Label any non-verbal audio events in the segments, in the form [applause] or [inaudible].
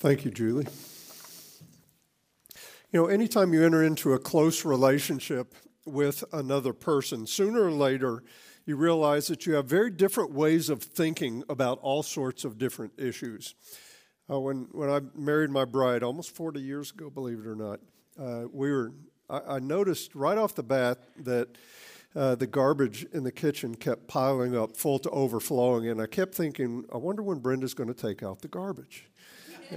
Thank you, Julie. You know, anytime you enter into a close relationship with another person, sooner or later, you realize that you have very different ways of thinking about all sorts of different issues. Uh, when, when I married my bride almost 40 years ago, believe it or not, uh, we were, I, I, noticed right off the bat that uh, the garbage in the kitchen kept piling up full to overflowing, and I kept thinking, I wonder when Brenda's going to take out the garbage.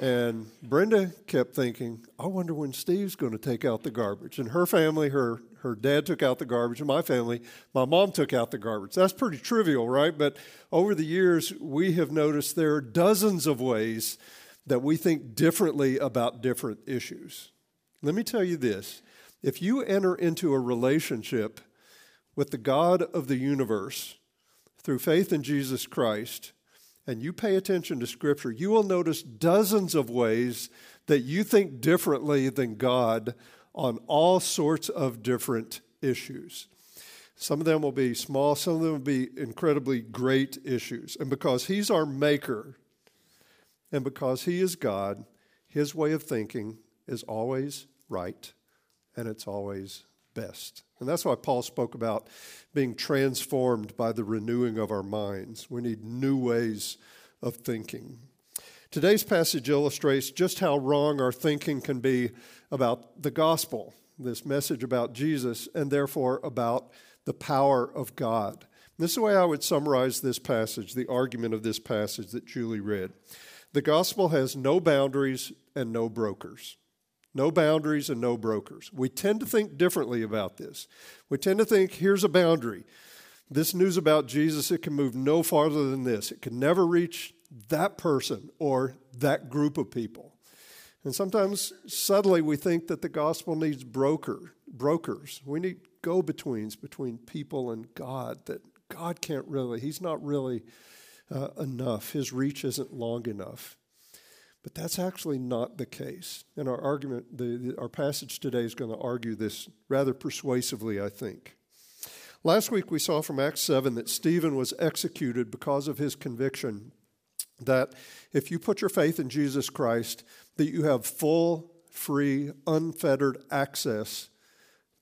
And Brenda kept thinking, I wonder when Steve's going to take out the garbage. And her family, her, her dad took out the garbage, and my family, my mom took out the garbage. That's pretty trivial, right? But over the years, we have noticed there are dozens of ways that we think differently about different issues. Let me tell you this if you enter into a relationship with the God of the universe through faith in Jesus Christ, and you pay attention to Scripture, you will notice dozens of ways that you think differently than God on all sorts of different issues. Some of them will be small, some of them will be incredibly great issues. And because He's our Maker, and because He is God, His way of thinking is always right and it's always best. And that's why Paul spoke about being transformed by the renewing of our minds. We need new ways of thinking. Today's passage illustrates just how wrong our thinking can be about the gospel, this message about Jesus, and therefore about the power of God. This is the way I would summarize this passage, the argument of this passage that Julie read. The gospel has no boundaries and no brokers. No boundaries and no brokers. We tend to think differently about this. We tend to think here's a boundary. This news about Jesus, it can move no farther than this. It can never reach that person or that group of people. And sometimes subtly we think that the gospel needs broker, brokers. We need go betweens between people and God, that God can't really, He's not really uh, enough. His reach isn't long enough. But that's actually not the case. And our argument, the, the, our passage today is going to argue this rather persuasively, I think. Last week we saw from Acts 7 that Stephen was executed because of his conviction that if you put your faith in Jesus Christ, that you have full, free, unfettered access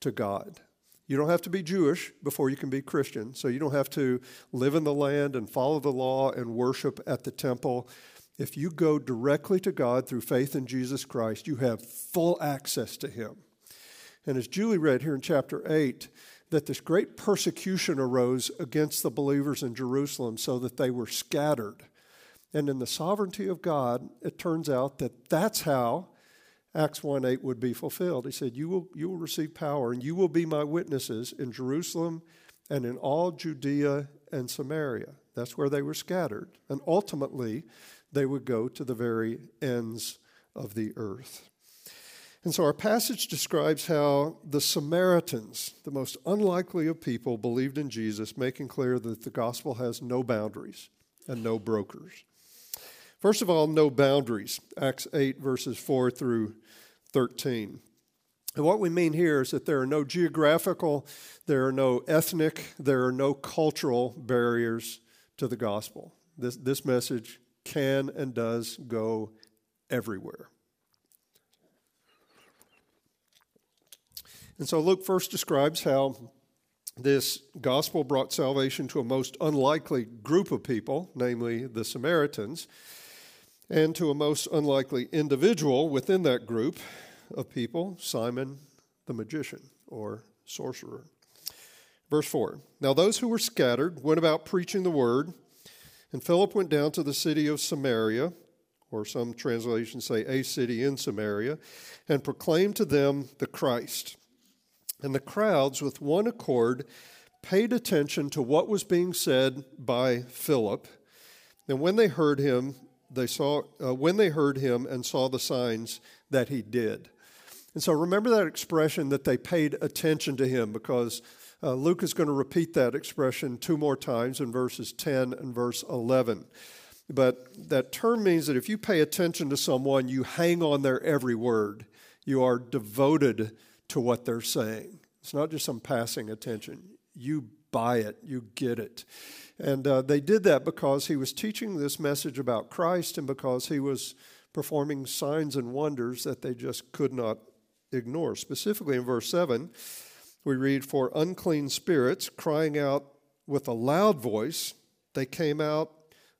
to God. You don't have to be Jewish before you can be Christian. So you don't have to live in the land and follow the law and worship at the temple. If you go directly to God through faith in Jesus Christ, you have full access to Him. And as Julie read here in chapter 8, that this great persecution arose against the believers in Jerusalem so that they were scattered. And in the sovereignty of God, it turns out that that's how Acts 1 8 would be fulfilled. He said, you will, you will receive power, and you will be my witnesses in Jerusalem and in all Judea and Samaria. That's where they were scattered. And ultimately, they would go to the very ends of the earth. And so our passage describes how the Samaritans, the most unlikely of people, believed in Jesus, making clear that the gospel has no boundaries and no brokers. First of all, no boundaries. Acts 8, verses 4 through 13. And what we mean here is that there are no geographical, there are no ethnic, there are no cultural barriers to the gospel. This, this message can and does go everywhere. And so Luke first describes how this gospel brought salvation to a most unlikely group of people, namely the Samaritans, and to a most unlikely individual within that group of people, Simon the magician or sorcerer. Verse 4 Now those who were scattered went about preaching the word and Philip went down to the city of Samaria, or some translations say a city in Samaria, and proclaimed to them the Christ. And the crowds, with one accord, paid attention to what was being said by Philip. And when they heard him, they saw uh, when they heard him and saw the signs that he did. And so remember that expression that they paid attention to him because uh, Luke is going to repeat that expression two more times in verses 10 and verse 11. But that term means that if you pay attention to someone, you hang on their every word. You are devoted to what they're saying. It's not just some passing attention. You buy it, you get it. And uh, they did that because he was teaching this message about Christ and because he was performing signs and wonders that they just could not ignore. Specifically in verse 7, we read, For unclean spirits crying out with a loud voice, they came out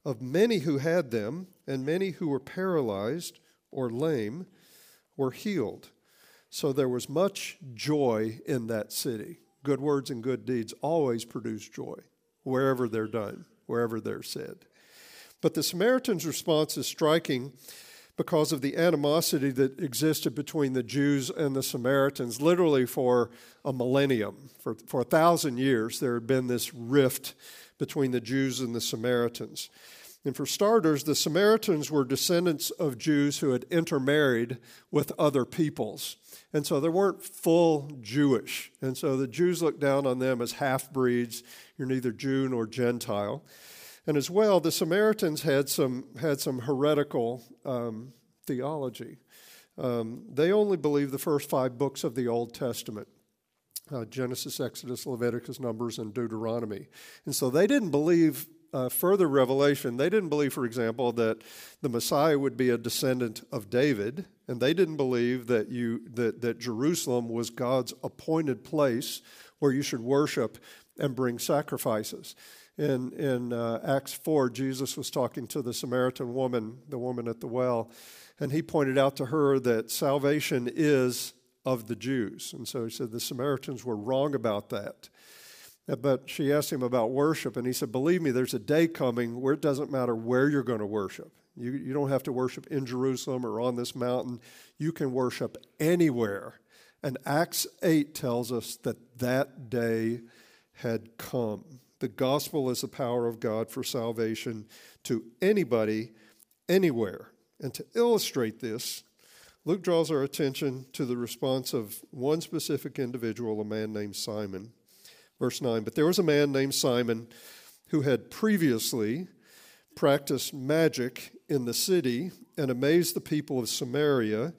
of many who had them, and many who were paralyzed or lame were healed. So there was much joy in that city. Good words and good deeds always produce joy wherever they're done, wherever they're said. But the Samaritan's response is striking because of the animosity that existed between the Jews and the Samaritans, literally for a millennium. For, for a thousand years, there had been this rift between the Jews and the Samaritans. And for starters, the Samaritans were descendants of Jews who had intermarried with other peoples. And so they weren't full Jewish. And so the Jews looked down on them as half breeds. You're neither Jew nor Gentile. And as well, the Samaritans had some, had some heretical um, theology. Um, they only believed the first five books of the Old Testament. Uh, Genesis, Exodus, Leviticus, Numbers, and Deuteronomy. And so they didn't believe uh, further revelation. They didn't believe, for example, that the Messiah would be a descendant of David, and they didn't believe that you that, that Jerusalem was God's appointed place where you should worship and bring sacrifices. In in uh, Acts four, Jesus was talking to the Samaritan woman, the woman at the well, and he pointed out to her that salvation is of the Jews, and so he said the Samaritans were wrong about that. But she asked him about worship, and he said, Believe me, there's a day coming where it doesn't matter where you're going to worship. You, you don't have to worship in Jerusalem or on this mountain. You can worship anywhere. And Acts 8 tells us that that day had come. The gospel is the power of God for salvation to anybody, anywhere. And to illustrate this, Luke draws our attention to the response of one specific individual, a man named Simon. Verse 9 But there was a man named Simon who had previously practiced magic in the city and amazed the people of Samaria,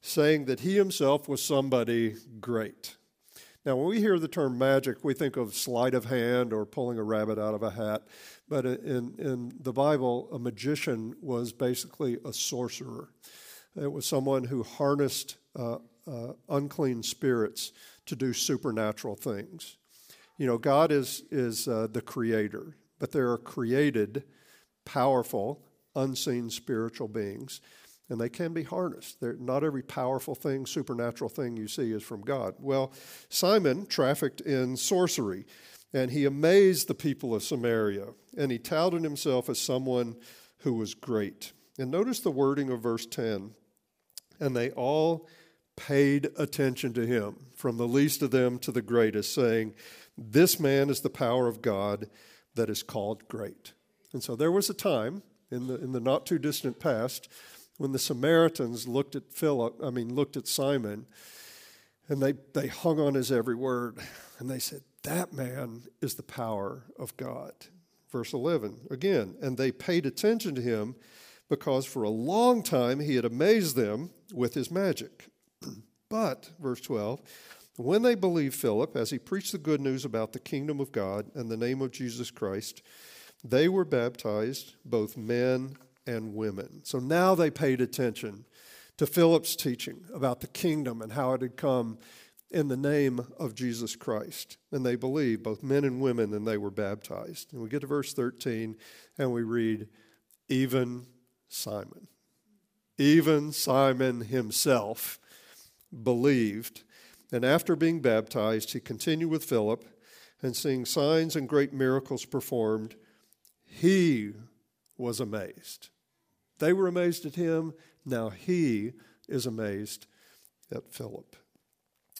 saying that he himself was somebody great. Now, when we hear the term magic, we think of sleight of hand or pulling a rabbit out of a hat. But in, in the Bible, a magician was basically a sorcerer. It was someone who harnessed uh, uh, unclean spirits to do supernatural things. You know, God is, is uh, the creator, but there are created, powerful, unseen spiritual beings, and they can be harnessed. They're, not every powerful thing, supernatural thing you see is from God. Well, Simon trafficked in sorcery, and he amazed the people of Samaria, and he touted himself as someone who was great. And notice the wording of verse 10 and they all paid attention to him, from the least of them to the greatest, saying, this man is the power of God that is called great. And so there was a time in the, in the not too distant past when the Samaritans looked at Philip, I mean, looked at Simon, and they, they hung on his every word. And they said, That man is the power of God. Verse 11, again, and they paid attention to him because for a long time he had amazed them with his magic. [clears throat] but, verse 12, when they believed Philip, as he preached the good news about the kingdom of God and the name of Jesus Christ, they were baptized, both men and women. So now they paid attention to Philip's teaching about the kingdom and how it had come in the name of Jesus Christ. And they believed, both men and women, and they were baptized. And we get to verse 13 and we read, even Simon. Even Simon himself believed and after being baptized, he continued with Philip, and seeing signs and great miracles performed, he was amazed. They were amazed at him. Now he is amazed at Philip.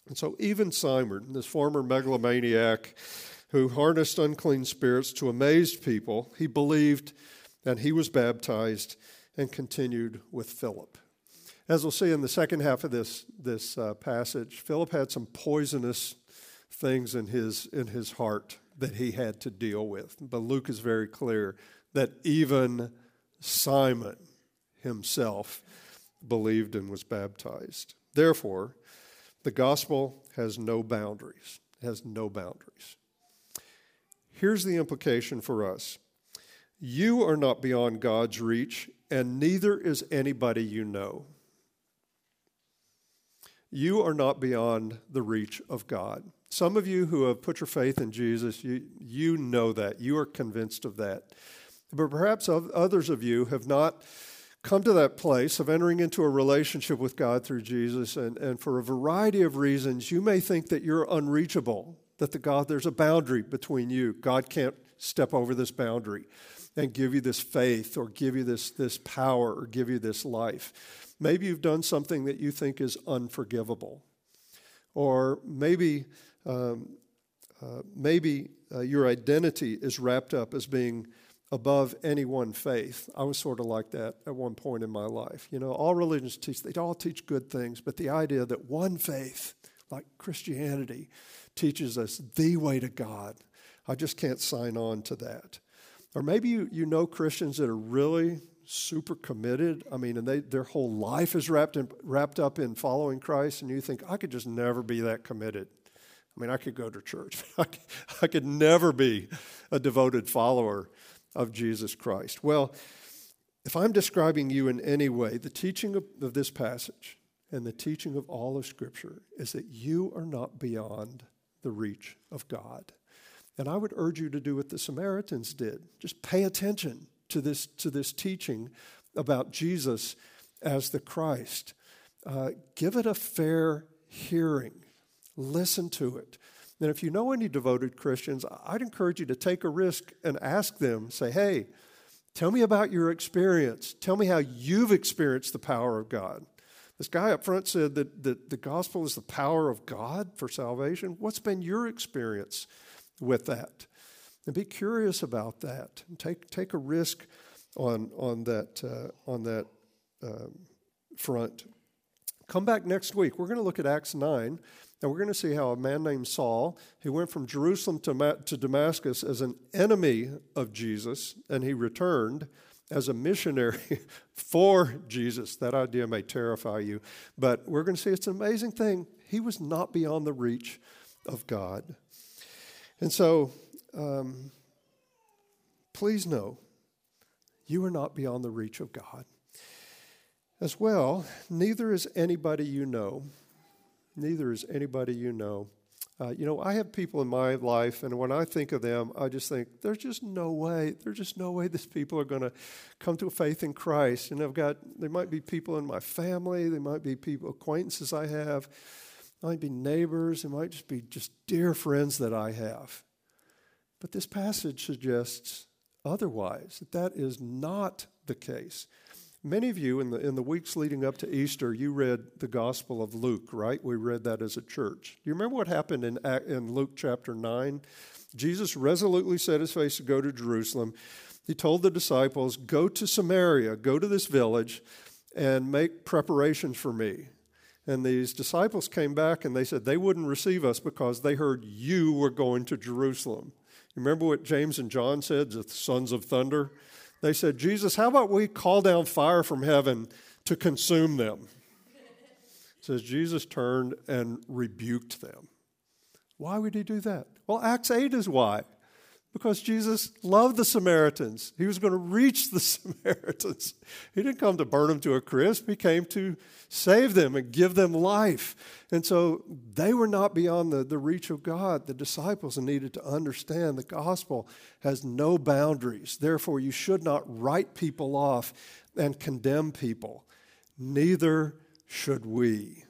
And so, even Simon, this former megalomaniac who harnessed unclean spirits to amaze people, he believed and he was baptized and continued with Philip. As we'll see in the second half of this, this uh, passage, Philip had some poisonous things in his, in his heart that he had to deal with. But Luke is very clear that even Simon himself believed and was baptized. Therefore, the gospel has no boundaries, has no boundaries. Here's the implication for us You are not beyond God's reach, and neither is anybody you know. You are not beyond the reach of God. Some of you who have put your faith in Jesus, you, you know that. You are convinced of that. But perhaps others of you have not come to that place of entering into a relationship with God through Jesus, and, and for a variety of reasons, you may think that you're unreachable, that the God, there's a boundary between you. God can't step over this boundary and give you this faith or give you this, this power or give you this life. Maybe you've done something that you think is unforgivable. Or maybe, um, uh, maybe uh, your identity is wrapped up as being above any one faith. I was sort of like that at one point in my life. You know, all religions teach, they all teach good things, but the idea that one faith, like Christianity, teaches us the way to God, I just can't sign on to that. Or maybe you, you know Christians that are really super committed. I mean, and they, their whole life is wrapped, in, wrapped up in following Christ, and you think, I could just never be that committed. I mean, I could go to church, [laughs] but I could, I could never be a devoted follower of Jesus Christ. Well, if I'm describing you in any way, the teaching of, of this passage and the teaching of all of Scripture is that you are not beyond the reach of God. And I would urge you to do what the Samaritans did. Just pay attention to this, to this teaching about Jesus as the Christ. Uh, give it a fair hearing, listen to it. And if you know any devoted Christians, I'd encourage you to take a risk and ask them, say, hey, tell me about your experience. Tell me how you've experienced the power of God. This guy up front said that, that the gospel is the power of God for salvation. What's been your experience with that? And be curious about that. Take, take a risk on, on that, uh, on that um, front. Come back next week. We're going to look at Acts 9. And we're going to see how a man named Saul, he went from Jerusalem to, to Damascus as an enemy of Jesus, and he returned as a missionary [laughs] for Jesus. That idea may terrify you, but we're going to see it's an amazing thing. He was not beyond the reach of God. And so, um, please know you are not beyond the reach of God. As well, neither is anybody you know neither is anybody you know. Uh, you know, I have people in my life, and when I think of them, I just think there's just no way. There's just no way these people are going to come to a faith in Christ. And I've got there might be people in my family, there might be people acquaintances I have, might be neighbors, it might just be just dear friends that I have. But this passage suggests otherwise. That that is not the case. Many of you in the, in the weeks leading up to Easter, you read the Gospel of Luke, right? We read that as a church. Do you remember what happened in, in Luke chapter 9? Jesus resolutely set his face to go to Jerusalem. He told the disciples, Go to Samaria, go to this village, and make preparations for me. And these disciples came back and they said they wouldn't receive us because they heard you were going to Jerusalem. Remember what James and John said, the sons of thunder? They said, Jesus, how about we call down fire from heaven to consume them? It says Jesus turned and rebuked them. Why would he do that? Well, Acts 8 is why because Jesus loved the Samaritans. He was going to reach the [laughs] Samaritans. He didn't come to burn them to a crisp, He came to save them and give them life. And so they were not beyond the, the reach of God. The disciples needed to understand the gospel has no boundaries. Therefore, you should not write people off and condemn people. Neither should we.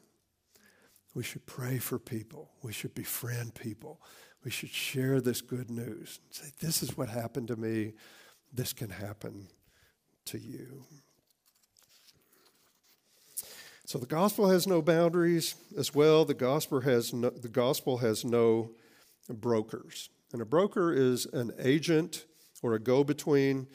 We should pray for people, we should befriend people. We should share this good news. Say, this is what happened to me. This can happen to you. So the gospel has no boundaries as well. The gospel has no, the gospel has no brokers. And a broker is an agent or a go between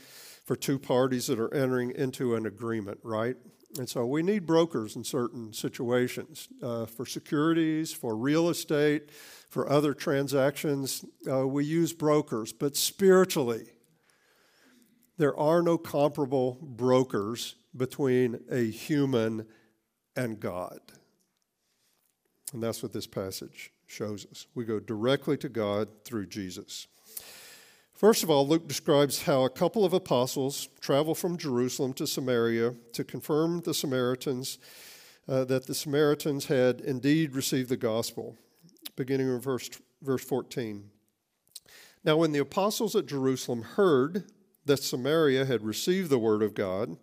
for two parties that are entering into an agreement, right? And so we need brokers in certain situations uh, for securities, for real estate, for other transactions. Uh, we use brokers, but spiritually, there are no comparable brokers between a human and God. And that's what this passage shows us. We go directly to God through Jesus. First of all, Luke describes how a couple of apostles travel from Jerusalem to Samaria to confirm the Samaritans uh, that the Samaritans had indeed received the gospel, beginning in verse, verse 14. Now, when the apostles at Jerusalem heard that Samaria had received the word of God,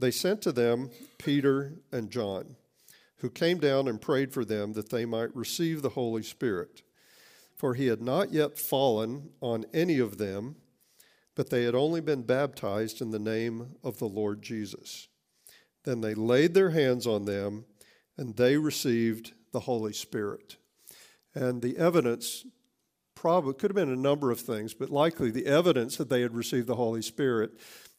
they sent to them Peter and John, who came down and prayed for them that they might receive the Holy Spirit. For he had not yet fallen on any of them, but they had only been baptized in the name of the Lord Jesus. Then they laid their hands on them, and they received the Holy Spirit. And the evidence probably could have been a number of things, but likely the evidence that they had received the Holy Spirit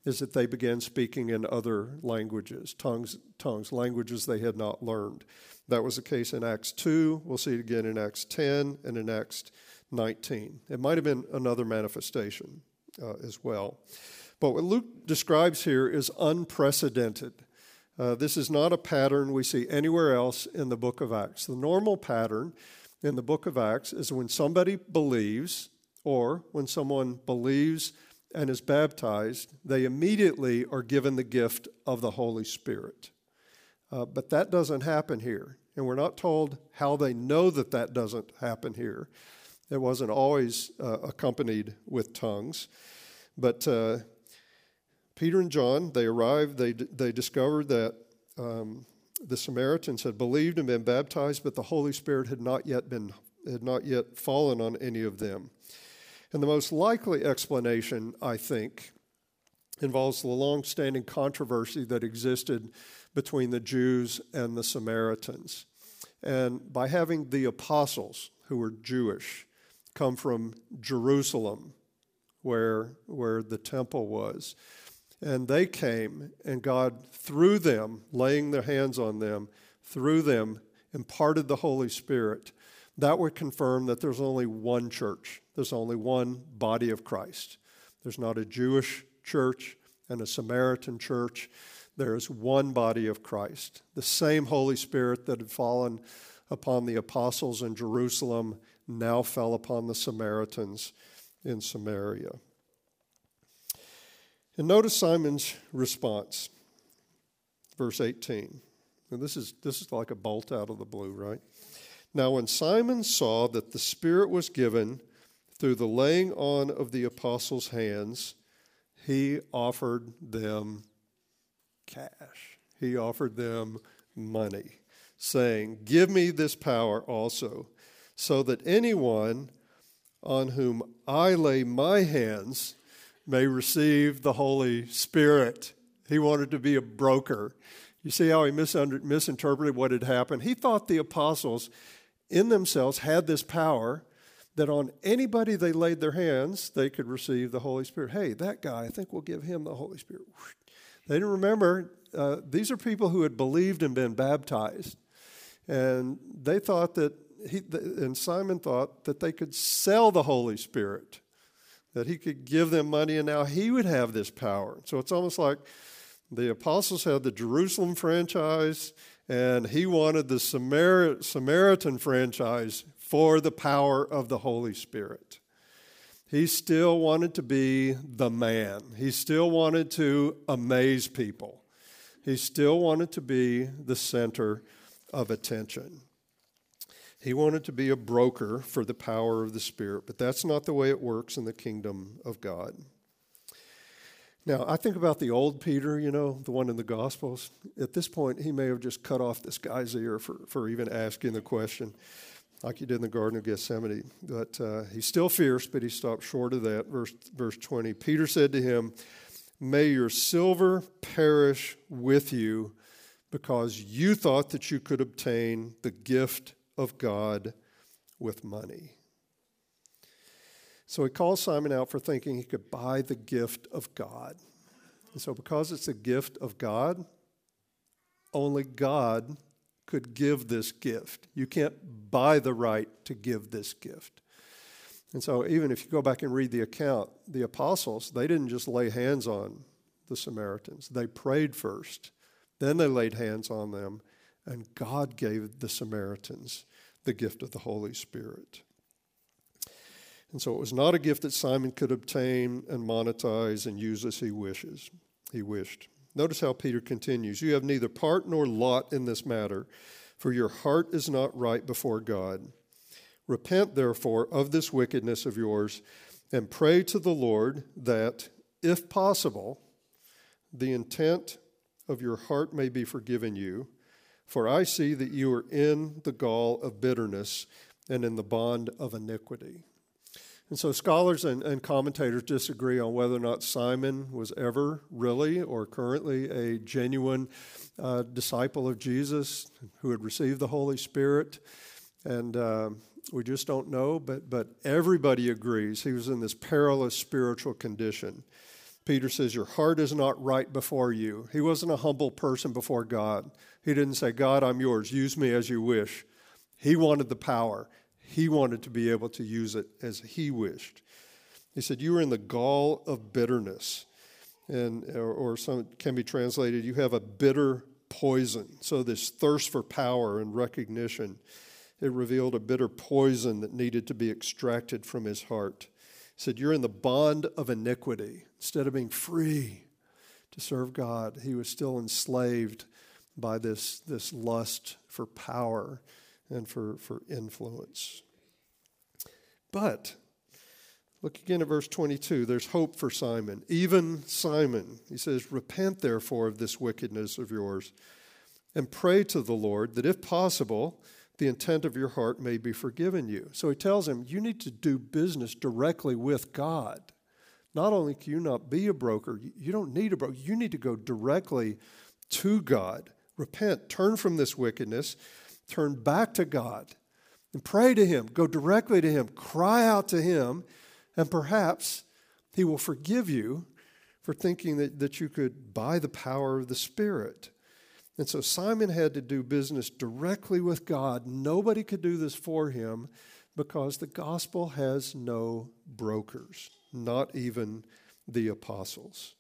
is that they began speaking in other languages, tongues, tongues, languages they had not learned. That was the case in Acts 2. We'll see it again in Acts 10 and in Acts 19. It might have been another manifestation uh, as well. But what Luke describes here is unprecedented. Uh, this is not a pattern we see anywhere else in the book of Acts. The normal pattern in the book of Acts is when somebody believes, or when someone believes and is baptized, they immediately are given the gift of the Holy Spirit. Uh, but that doesn't happen here. And we're not told how they know that that doesn't happen here. It wasn't always uh, accompanied with tongues. But uh, Peter and John, they arrived, they, they discovered that um, the Samaritans had believed and been baptized, but the Holy Spirit had not yet been had not yet fallen on any of them. And the most likely explanation, I think, involves the long-standing controversy that existed between the Jews and the Samaritans. And by having the apostles, who were Jewish, come from Jerusalem, where, where the temple was, and they came, and God, through them, laying their hands on them, through them, imparted the Holy Spirit. That would confirm that there's only one church, there's only one body of Christ. There's not a Jewish church and a Samaritan church. There is one body of Christ. The same Holy Spirit that had fallen upon the apostles in Jerusalem now fell upon the Samaritans in Samaria. And notice Simon's response, verse 18. And this is, this is like a bolt out of the blue, right? Now, when Simon saw that the Spirit was given through the laying on of the apostles' hands, he offered them cash. He offered them money, saying, Give me this power also, so that anyone on whom I lay my hands may receive the Holy Spirit. He wanted to be a broker. You see how he misinterpreted what had happened? He thought the apostles in themselves had this power that on anybody they laid their hands, they could receive the Holy Spirit. Hey, that guy, I think we'll give him the Holy Spirit. They didn't remember, uh, these are people who had believed and been baptized. And they thought that, he, and Simon thought that they could sell the Holy Spirit that he could give them money and now he would have this power. So it's almost like the apostles had the Jerusalem franchise and he wanted the Samar- Samaritan franchise for the power of the Holy Spirit. He still wanted to be the man. He still wanted to amaze people. He still wanted to be the center of attention. He wanted to be a broker for the power of the Spirit, but that's not the way it works in the kingdom of God. Now, I think about the old Peter, you know, the one in the Gospels. At this point, he may have just cut off this guy's ear for, for even asking the question, like he did in the Garden of Gethsemane. But uh, he's still fierce, but he stopped short of that. Verse, verse 20 Peter said to him, May your silver perish with you because you thought that you could obtain the gift of God with money. So he calls Simon out for thinking he could buy the gift of God. And so, because it's a gift of God, only God could give this gift. You can't buy the right to give this gift. And so, even if you go back and read the account, the apostles, they didn't just lay hands on the Samaritans, they prayed first, then they laid hands on them, and God gave the Samaritans the gift of the Holy Spirit. And so it was not a gift that Simon could obtain and monetize and use as he wishes. He wished. Notice how Peter continues. You have neither part nor lot in this matter, for your heart is not right before God. Repent, therefore, of this wickedness of yours, and pray to the Lord that, if possible, the intent of your heart may be forgiven you. For I see that you are in the gall of bitterness and in the bond of iniquity. And so scholars and, and, commentators disagree on whether or not Simon was ever really or currently a genuine uh, disciple of Jesus who had received the Holy Spirit. And uh, we just don't know, but, but everybody agrees he was in this perilous spiritual condition. Peter says, Your heart is not right before you. He wasn't a humble person before God. He didn't say, God, I'm yours, use me as you wish. He wanted the power, he wanted to be able to use it as he wished. He said, You are in the gall of bitterness. And, or, or some can be translated, you have a bitter poison. So, this thirst for power and recognition, it revealed a bitter poison that needed to be extracted from his heart. He said, You're in the bond of iniquity. Instead of being free to serve God, he was still enslaved by this, this lust for power and for, for influence. But look again at verse 22. There's hope for Simon. Even Simon, he says, Repent therefore of this wickedness of yours and pray to the Lord that if possible, the intent of your heart may be forgiven you. So he tells him, You need to do business directly with God. Not only can you not be a broker, you don't need a broker, you need to go directly to God. Repent, turn from this wickedness, turn back to God, and pray to Him. Go directly to Him, cry out to Him, and perhaps He will forgive you for thinking that, that you could buy the power of the Spirit. And so Simon had to do business directly with God. Nobody could do this for him because the gospel has no brokers, not even the apostles.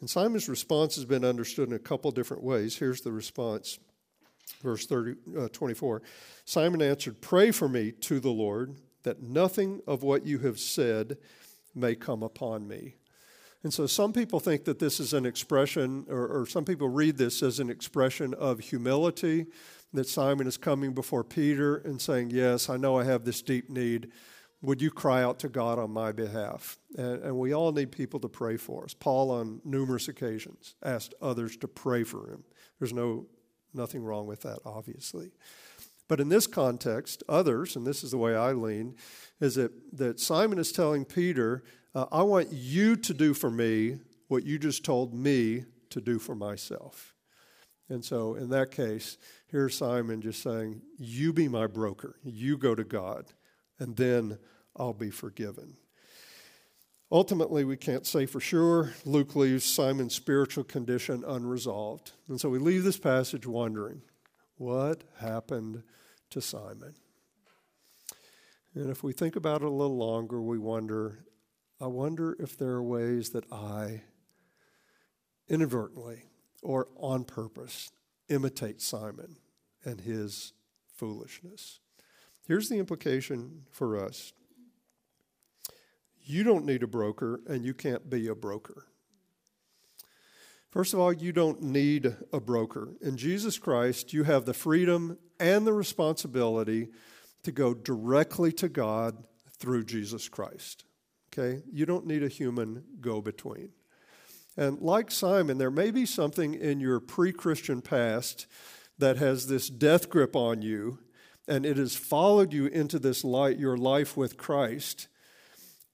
And Simon's response has been understood in a couple different ways. Here's the response, verse 30, uh, 24. Simon answered, Pray for me to the Lord that nothing of what you have said may come upon me. And so some people think that this is an expression, or, or, some people read this as an expression of humility, that Simon is coming before Peter and saying, Yes, I know I have this deep need would you cry out to God on my behalf? And, and, we all need people to pray for us. Paul, on numerous occasions, asked others to pray for him. There's no nothing wrong with that, obviously. But in this context, others, and this is the way I lean, is that, that Simon is telling Peter, uh, I want you to do for me what you just told me to do for myself. And so in that case, here's Simon just saying, You be my broker. You go to God and then I'll be forgiven. Ultimately, we can't say for sure. Luke leaves Simon's spiritual condition unresolved. And so we leave this passage wondering what happened to Simon? And if we think about it a little longer, we wonder I wonder if there are ways that I inadvertently or on purpose imitate Simon and his foolishness. Here's the implication for us you don't need a broker, and you can't be a broker. First of all, you don't need a broker. In Jesus Christ, you have the freedom and the responsibility to go directly to God through Jesus Christ. Okay? You don't need a human go between. And like Simon, there may be something in your pre Christian past that has this death grip on you and it has followed you into this light, your life with Christ,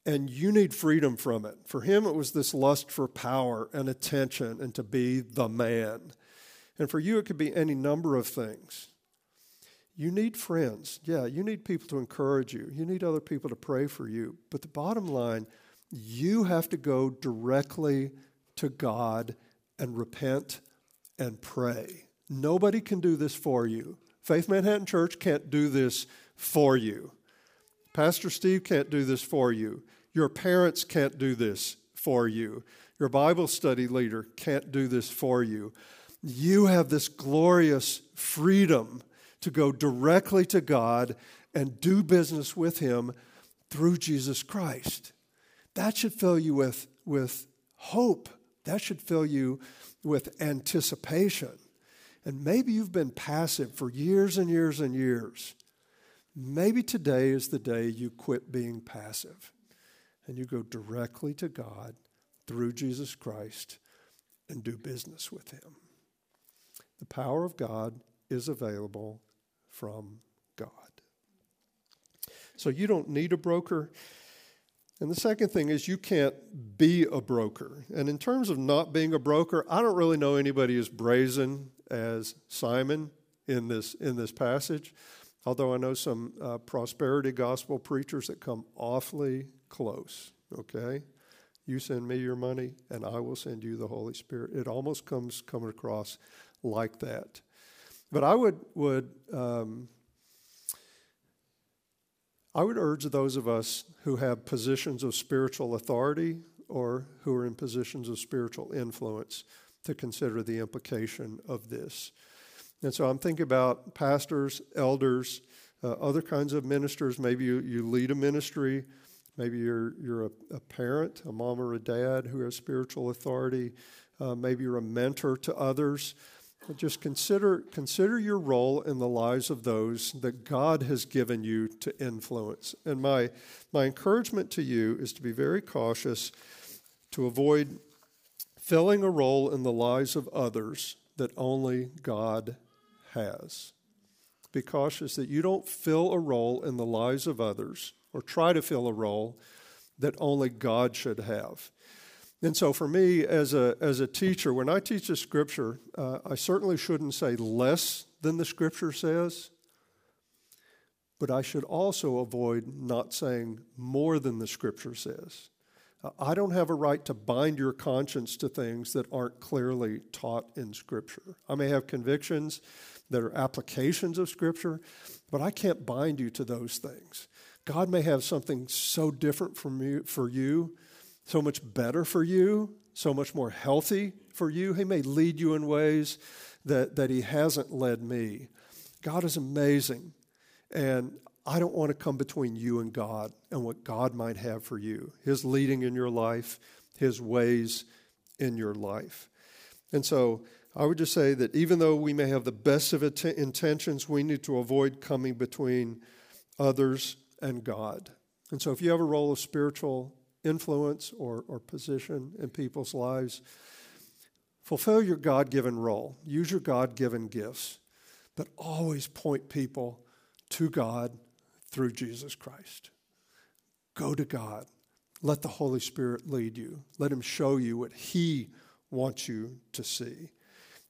and you need freedom from it. For him, it was this lust for power and attention and to be the man. And for you, it could be any number of things. You need friends. Yeah, you need people to encourage you. You need other people to pray for you. But the bottom line, you have to go directly to God and repent and pray. Nobody can do this for you. Faith Manhattan Church can't do this for you. Pastor Steve can't do this for you. Your parents can't do this for you. Your Bible study leader can't do this for you. You have this glorious freedom to go directly to God and do business with Him through Jesus Christ. That should fill you with, with hope. That should fill you with anticipation. And maybe you've been passive for years and years and years. Maybe today is the day you quit being passive and you go directly to God through Jesus Christ and do business with Him. The power of God is available from God. So you don't need a broker. And the second thing is you can't be a broker. And in terms of not being a broker, I don't really know anybody as brazen as Simon in this in this passage. Although I know some uh, prosperity gospel preachers that come awfully close. Okay, you send me your money, and I will send you the Holy Spirit. It almost comes coming across like that. But I would would um, I would urge those of us who have positions of spiritual authority or who are in positions of spiritual influence to consider the implication of this. And so I'm thinking about pastors, elders, uh, other kinds of ministers. Maybe you, you lead a ministry. Maybe you're, you're a, a parent, a mom or a dad who has spiritual authority. Uh, maybe you're a mentor to others. But just consider, consider your role in the lives of those that God has given you to influence. And my, my encouragement to you is to be very cautious to avoid filling a role in the lives of others that only God has. Be cautious that you don't fill a role in the lives of others or try to fill a role that only God should have. And so, for me as a, as a teacher, when I teach the scripture, uh, I certainly shouldn't say less than the scripture says, but I should also avoid not saying more than the scripture says. Uh, I don't have a right to bind your conscience to things that aren't clearly taught in scripture. I may have convictions that are applications of scripture, but I can't bind you to those things. God may have something so different from you, for you so much better for you, so much more healthy for you. He may lead you in ways that, that He hasn't led me. God is amazing. And I don't want to come between you and God and what God might have for you, His leading in your life, His ways in your life. And so I would just say that even though we may have the best of intentions, we need to avoid coming between others and God. And so if you have a role of spiritual influence or, or position in people's lives. Fulfill your God given role, use your God given gifts, but always point people to God through Jesus Christ. Go to God. Let the Holy Spirit lead you. Let Him show you what He wants you to see.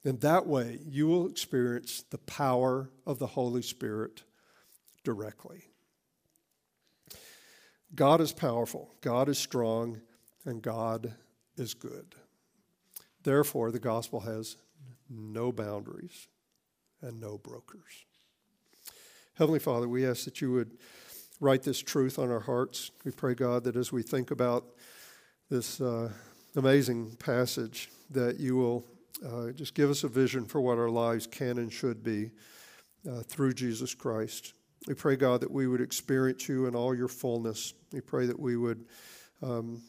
And that way, you will experience the power of the Holy Spirit directly. God is powerful, God is strong, and God is good. Therefore, the gospel has no boundaries and no brokers. Heavenly Father, we ask that you would write this truth on our hearts. We pray, God, that as we think about this uh, amazing passage, that you will uh, just give us a vision for what our lives can and should be uh, through Jesus Christ. We pray, God, that we would experience you in all your fullness. We pray that we would um,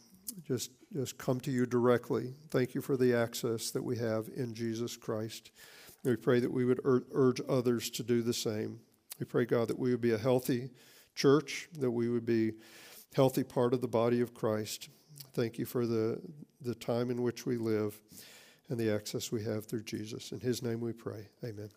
just, just come to you directly. Thank you for the access that we have in Jesus Christ. We pray that we would ur- urge others to do the same. We pray, God, that we would be a healthy church, that we would be healthy part of the body of Christ. Thank you for the, the time in which we live and the access we have through Jesus. In his name we pray. Amen.